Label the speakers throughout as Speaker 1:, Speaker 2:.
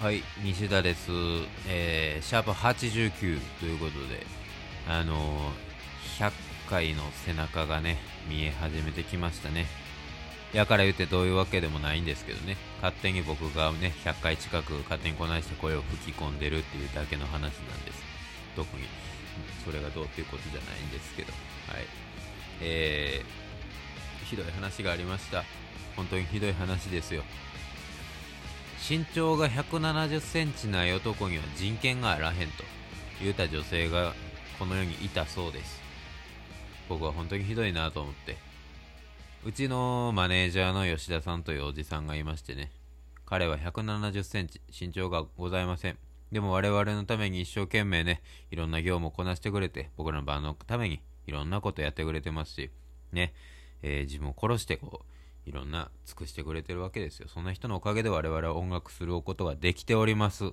Speaker 1: はい西田です、えー、シャープ89ということで、あのー、100回の背中がね、見え始めてきましたね。やから言ってどういうわけでもないんですけどね、勝手に僕がね、100回近く勝手にこないして声を吹き込んでるっていうだけの話なんです。特に、それがどうっていうことじゃないんですけど、はい。えー、ひどい話がありました。本当にひどい話ですよ。身長が170センチない男には人権があらへんと言うた女性がこの世にいたそうです。僕は本当にひどいなと思って。うちのマネージャーの吉田さんというおじさんがいましてね。彼は170センチ身長がございません。でも我々のために一生懸命ねいろんな業務をこなしてくれて僕らの場のためにいろんなことやってくれてますしね、えー、自分を殺してこういろんな尽くしてくれてるわけですよ。そんな人のおかげで我々は音楽することができております。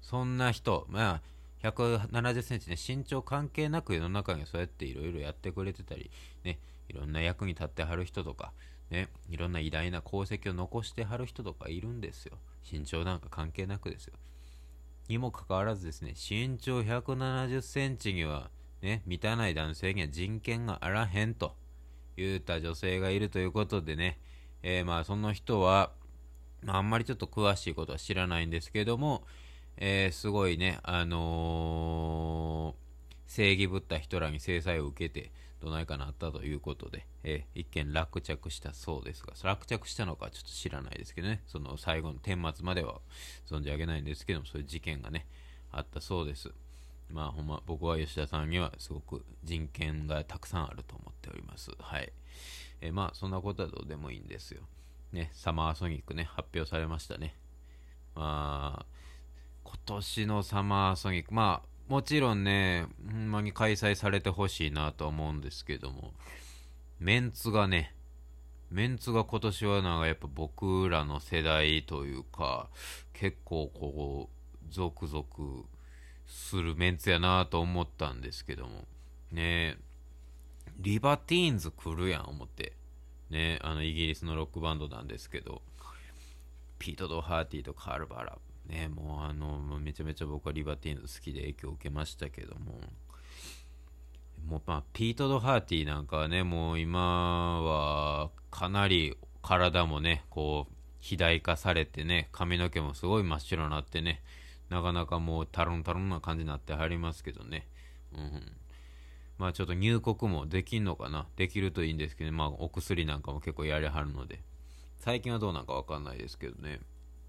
Speaker 1: そんな人、まあ、170センチね、身長関係なく世の中にそうやっていろいろやってくれてたり、ね、いろんな役に立ってはる人とか、ね、いろんな偉大な功績を残してはる人とかいるんですよ。身長なんか関係なくですよ。にもかかわらずですね、身長170センチには、ね、満たない男性には人権があらへんと。言うた女性がいるということでね、えー、まあその人は、まあ、あんまりちょっと詳しいことは知らないんですけども、えー、すごいね、あのー、正義ぶった人らに制裁を受けて、どないかなったということで、えー、一見落着したそうですが、落着したのかちょっと知らないですけどね、その最後の顛末までは存じ上げないんですけども、そういう事件がね、あったそうです。まあほんま僕は吉田さんにはすごく人権がたくさんあると思っております。はい。えー、まあそんなことはどうでもいいんですよ。ね、サマーソニックね、発表されましたね。まあ、今年のサマーソニック、まあもちろんね、ほんまに開催されてほしいなと思うんですけども、メンツがね、メンツが今年はなんかやっぱ僕らの世代というか、結構こう、続々するメンツやなと思ったんですけども、ねリバティーンズ来るやん思って、ねあのイギリスのロックバンドなんですけど、ピート・ド・ハーティーとカール・バラ、ねもうあの、めちゃめちゃ僕はリバティーンズ好きで影響を受けましたけども、もうまあ、ピート・ド・ハーティーなんかはね、もう今はかなり体もね、こう、肥大化されてね、髪の毛もすごい真っ白になってね、なかなかもうタロンタロンな感じになってはりますけどね。うん。まあちょっと入国もできんのかな。できるといいんですけど、まあお薬なんかも結構やりはるので。最近はどうなんかわかんないですけどね。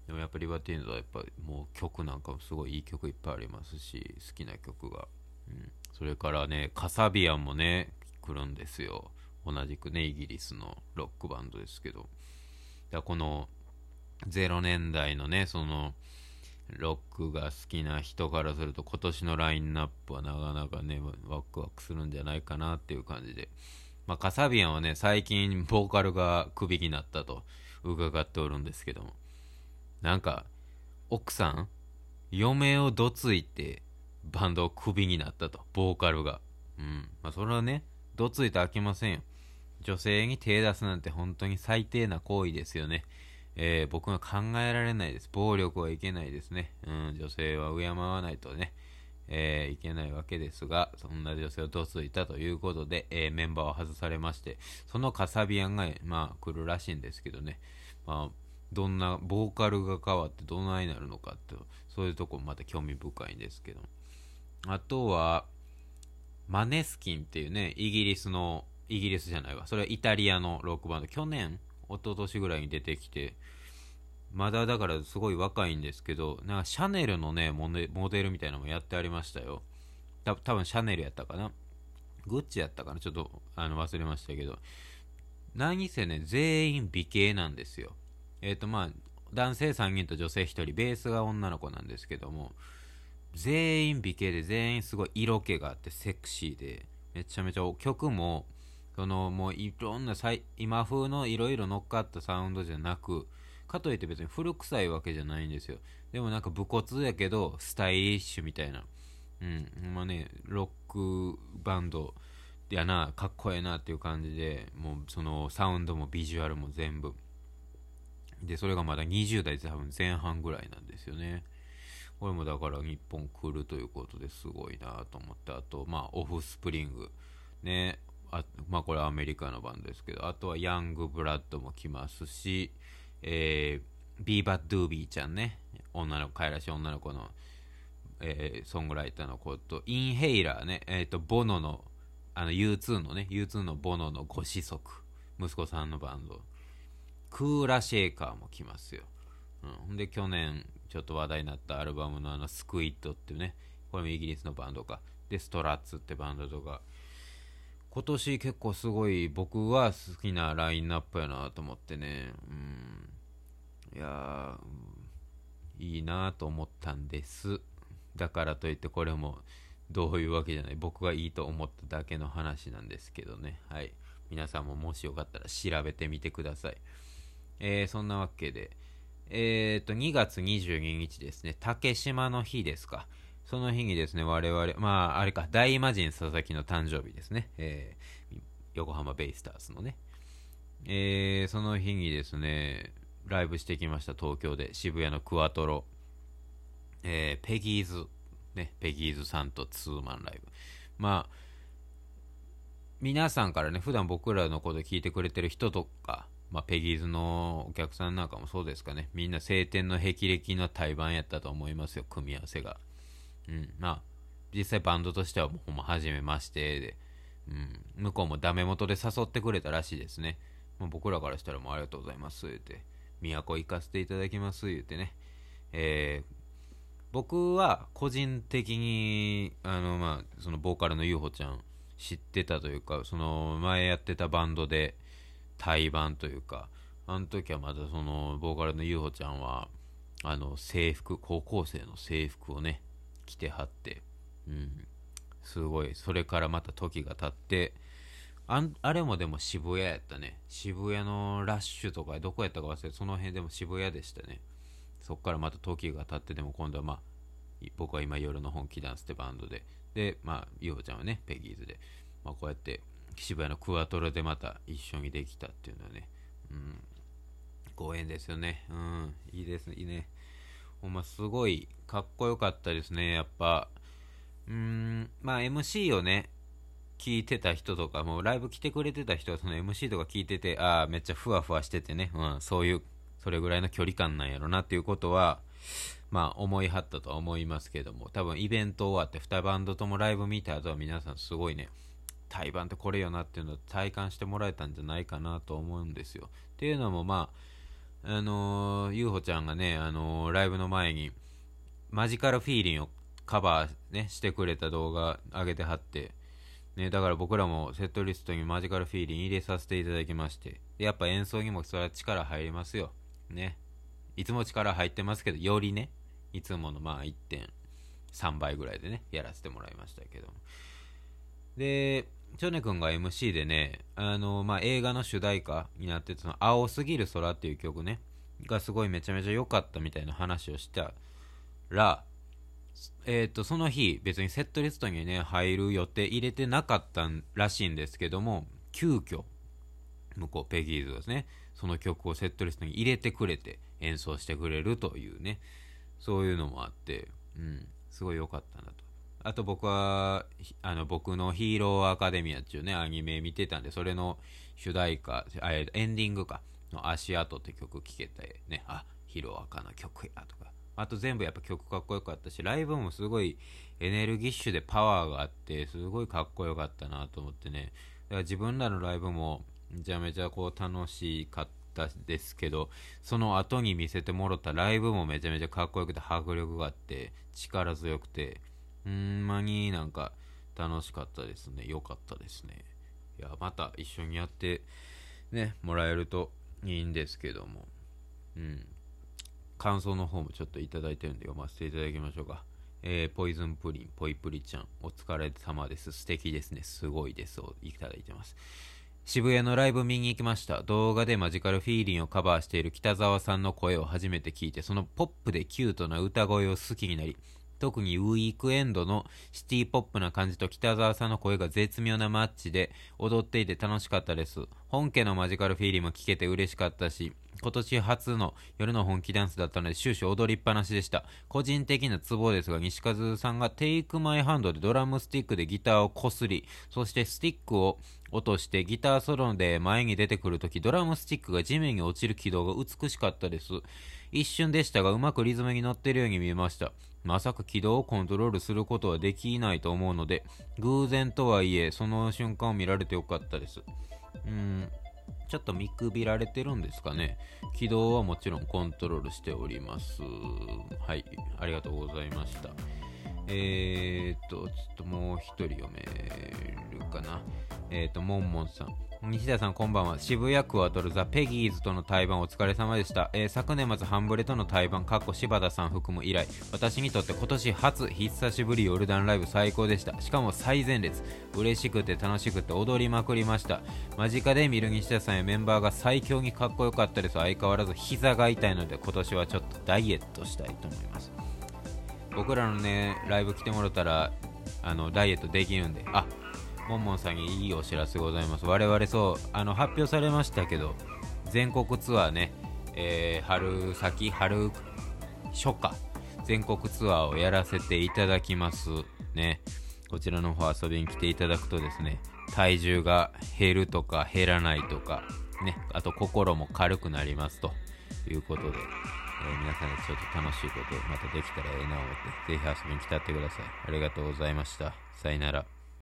Speaker 1: でもやっぱりリバティーンズはやっぱもう曲なんかもすごいいい曲いっぱいありますし、好きな曲が。うん。それからね、カサビアンもね、来るんですよ。同じくね、イギリスのロックバンドですけど。だこの0年代のね、その、ロックが好きな人からすると今年のラインナップはなかなかね、ワクワクするんじゃないかなっていう感じで。まあ、カサビアンはね、最近ボーカルがクビになったと伺っておるんですけども。なんか、奥さん、嫁をどついてバンドをクビになったと、ボーカルが。うん。まあ、それはね、どついて飽きませんよ。女性に手出すなんて本当に最低な行為ですよね。えー、僕が考えられないです。暴力はいけないですね。うん、女性は敬わないとね、えー、いけないわけですが、そんな女性をどついたということで、えー、メンバーを外されまして、そのカサビアンが、まあ、来るらしいんですけどね、まあ、どんな、ボーカルが変わってどないなるのかって、そういうとこもまた興味深いんですけど。あとは、マネスキンっていうね、イギリスの、イギリスじゃないわ、それはイタリアのロックバンド、去年、一昨年ぐらいに出てきて、まだだからすごい若いんですけど、なんかシャネルのね、モデルみたいなのもやってありましたよ。た多分シャネルやったかな？グッチやったかな？ちょっとあの忘れましたけど。何せね、全員美形なんですよ。えっ、ー、とまあ、男性3人と女性1人、ベースが女の子なんですけども、全員美形で全員すごい色気があってセクシーで、めちゃめちゃ曲もそのもういろんな今風のいろいろ乗っかったサウンドじゃなくかといって別に古臭いわけじゃないんですよ。でもなんか武骨やけどスタイリッシュみたいな。うん。まあねロックバンドやなかっこええなっていう感じでもうそのサウンドもビジュアルも全部。でそれがまだ20代多分前半ぐらいなんですよね。これもだから日本来るということですごいなと思って。あとまあオフスプリング。ね。あまあこれはアメリカのバンドですけどあとはヤングブラッドも来ますし、えー、ビーバッドゥービーちゃんね。女の子かいらしい女の子の、えー、ソングライターの子とインヘイラーね、えーと、ボノのあの U2 のね。U2 のボノのご子息。息子さんのバンド。クーラシェーカーも来ますよ、うん、で去年ちょっと話題になったアルバムのあのスクイットっていうね。これもイギリスのバンドか。でストラッツってバンドとか。今年結構すごい僕は好きなラインナップやなと思ってね、うん、いやいいなと思ったんです。だからといってこれもどういうわけじゃない。僕がいいと思っただけの話なんですけどね。はい。皆さんももしよかったら調べてみてください。えー、そんなわけで、えっ、ー、と、2月22日ですね。竹島の日ですか。その日にですね、我々、まあ、あれか、大魔神佐々木の誕生日ですね。えー、横浜ベイスターズのね。えー、その日にですね、ライブしてきました、東京で。渋谷のクワトロ。えー、ペギーズ、ね、ペギーズさんとツーマンライブ。まあ、皆さんからね、普段僕らのこと聞いてくれてる人とか、まあ、ペギーズのお客さんなんかもそうですかね、みんな晴天の霹靂の対バンやったと思いますよ、組み合わせが。うん、まあ、実際バンドとしてはもう初めましてで、うん、向こうもダメ元で誘ってくれたらしいですね。もう僕らからしたらもうありがとうございます、言って、都行かせていただきます、言ってね。えー、僕は個人的に、あの、まあ、そのボーカルの UFO ちゃん知ってたというか、その前やってたバンドで対バンというか、あの時はまだそのボーカルの UFO ちゃんは、あの制服、高校生の制服をね、来てはって、うん、すごい、それからまた時が経って、ああれもでも渋谷やったね。渋谷のラッシュとかどこやったか忘れて、その辺でも渋谷でしたね。そっからまた時が経ってでも今度はまあ、僕は今夜の本気ダンスってバンドで、で、まあ、ゆうちゃんはね、ペギーズで、まあこうやって渋谷のクワトロでまた一緒にできたっていうのはね、うん、ご縁ですよね。うん、いいですね、いいね。ほんますごいかっこよかったですね、やっぱ。うーん、まあ MC をね、聞いてた人とか、もうライブ来てくれてた人はその MC とか聞いてて、ああ、めっちゃふわふわしててね、うん、そういう、それぐらいの距離感なんやろなっていうことは、まあ思いはったとは思いますけども、多分イベント終わって2バンドともライブ見た後は皆さんすごいね、対バンってこれよなっていうのを体感してもらえたんじゃないかなと思うんですよ。っていうのもまあ、あのー、ゆうほちゃんがね、あのー、ライブの前に、マジカルフィーリンをカバー、ね、してくれた動画上げてはって、ね、だから僕らもセットリストにマジカルフィーリン入れさせていただきまして、やっぱ演奏にもそれは力入りますよ。ね。いつも力入ってますけど、よりね、いつものまあ1.3倍ぐらいでね、やらせてもらいましたけど。で、チョネ君が MC でね、あの、まあ、映画の主題歌になってたの、青すぎる空っていう曲ね、がすごいめちゃめちゃ良かったみたいな話をしたら、えっ、ー、と、その日、別にセットリストにね、入る予定入れてなかったらしいんですけども、急遽、向こう、ペギーズですね、その曲をセットリストに入れてくれて演奏してくれるというね、そういうのもあって、うん、すごい良かったなと。あと僕は、あの、僕のヒーローアカデミアっていうね、アニメ見てたんで、それの主題歌、エンディングか、の足跡って曲聴けて、ね、あ、ヒーローアカの曲やとか。あと全部やっぱ曲かっこよかったし、ライブもすごいエネルギッシュでパワーがあって、すごいかっこよかったなと思ってね。だから自分らのライブもめちゃめちゃこう楽しかったですけど、その後に見せてもろたライブもめちゃめちゃかっこよくて迫力があって、力強くて、んまになんか楽しかったですね。良かったですね。いや、また一緒にやってね、もらえるといいんですけども。うん。感想の方もちょっといただいてるんで読ませていただきましょうか。えー、ポイズンプリン、ポイプリちゃん、お疲れ様です。素敵ですね。すごいです。をいただいてます。渋谷のライブ見に行きました。動画でマジカルフィーリンをカバーしている北沢さんの声を初めて聞いて、そのポップでキュートな歌声を好きになり、特にウィークエンドのシティポップな感じと北沢さんの声が絶妙なマッチで踊っていて楽しかったです。本家のマジカルフィーリーも聞けて嬉しかったし、今年初の夜の本気ダンスだったので終始踊りっぱなしでした。個人的なツボですが、西和さんがテイクマイハンドでドラムスティックでギターをこすり、そしてスティックを落としてギターソロで前に出てくるとき、ドラムスティックが地面に落ちる軌道が美しかったです。一瞬でしたが、うまくリズムに乗っているように見えました。まさか軌道をコントロールすることはできないと思うので、偶然とはいえ、その瞬間を見られてよかったです。うん、ちょっと見くびられてるんですかね。軌道はもちろんコントロールしております。はい、ありがとうございました。えー、っと、ちょっともう一人読めるかな。えー、っと、もんもんさん。西田さんこんばんは。渋谷区を取るザ・ペギーズとの対バンお疲れ様でした、えー、昨年末ハンブレとの対バンかっこ柴田さん含む以来私にとって今年初久しぶりヨルダンライブ最高でした。しかも最前列。嬉しくて楽しくて踊りまくりました。間近で見る西田さんやメンバーが最強にかっこよかったです。相変わらず膝が痛いので今年はちょっとダイエットしたいと思います。僕らのねライブ来てもらったらあのダイエットできるんであもんもんさんにいいお知らせございます。我々そう、あの、発表されましたけど、全国ツアーね、えー、春先、春初夏、全国ツアーをやらせていただきますね。こちらの方遊びに来ていただくとですね、体重が減るとか減らないとか、ね、あと心も軽くなりますということで、え、皆さんでちょっと楽しいことまたできたらええな思って、ぜひ遊びに来たってください。ありがとうございました。さよなら。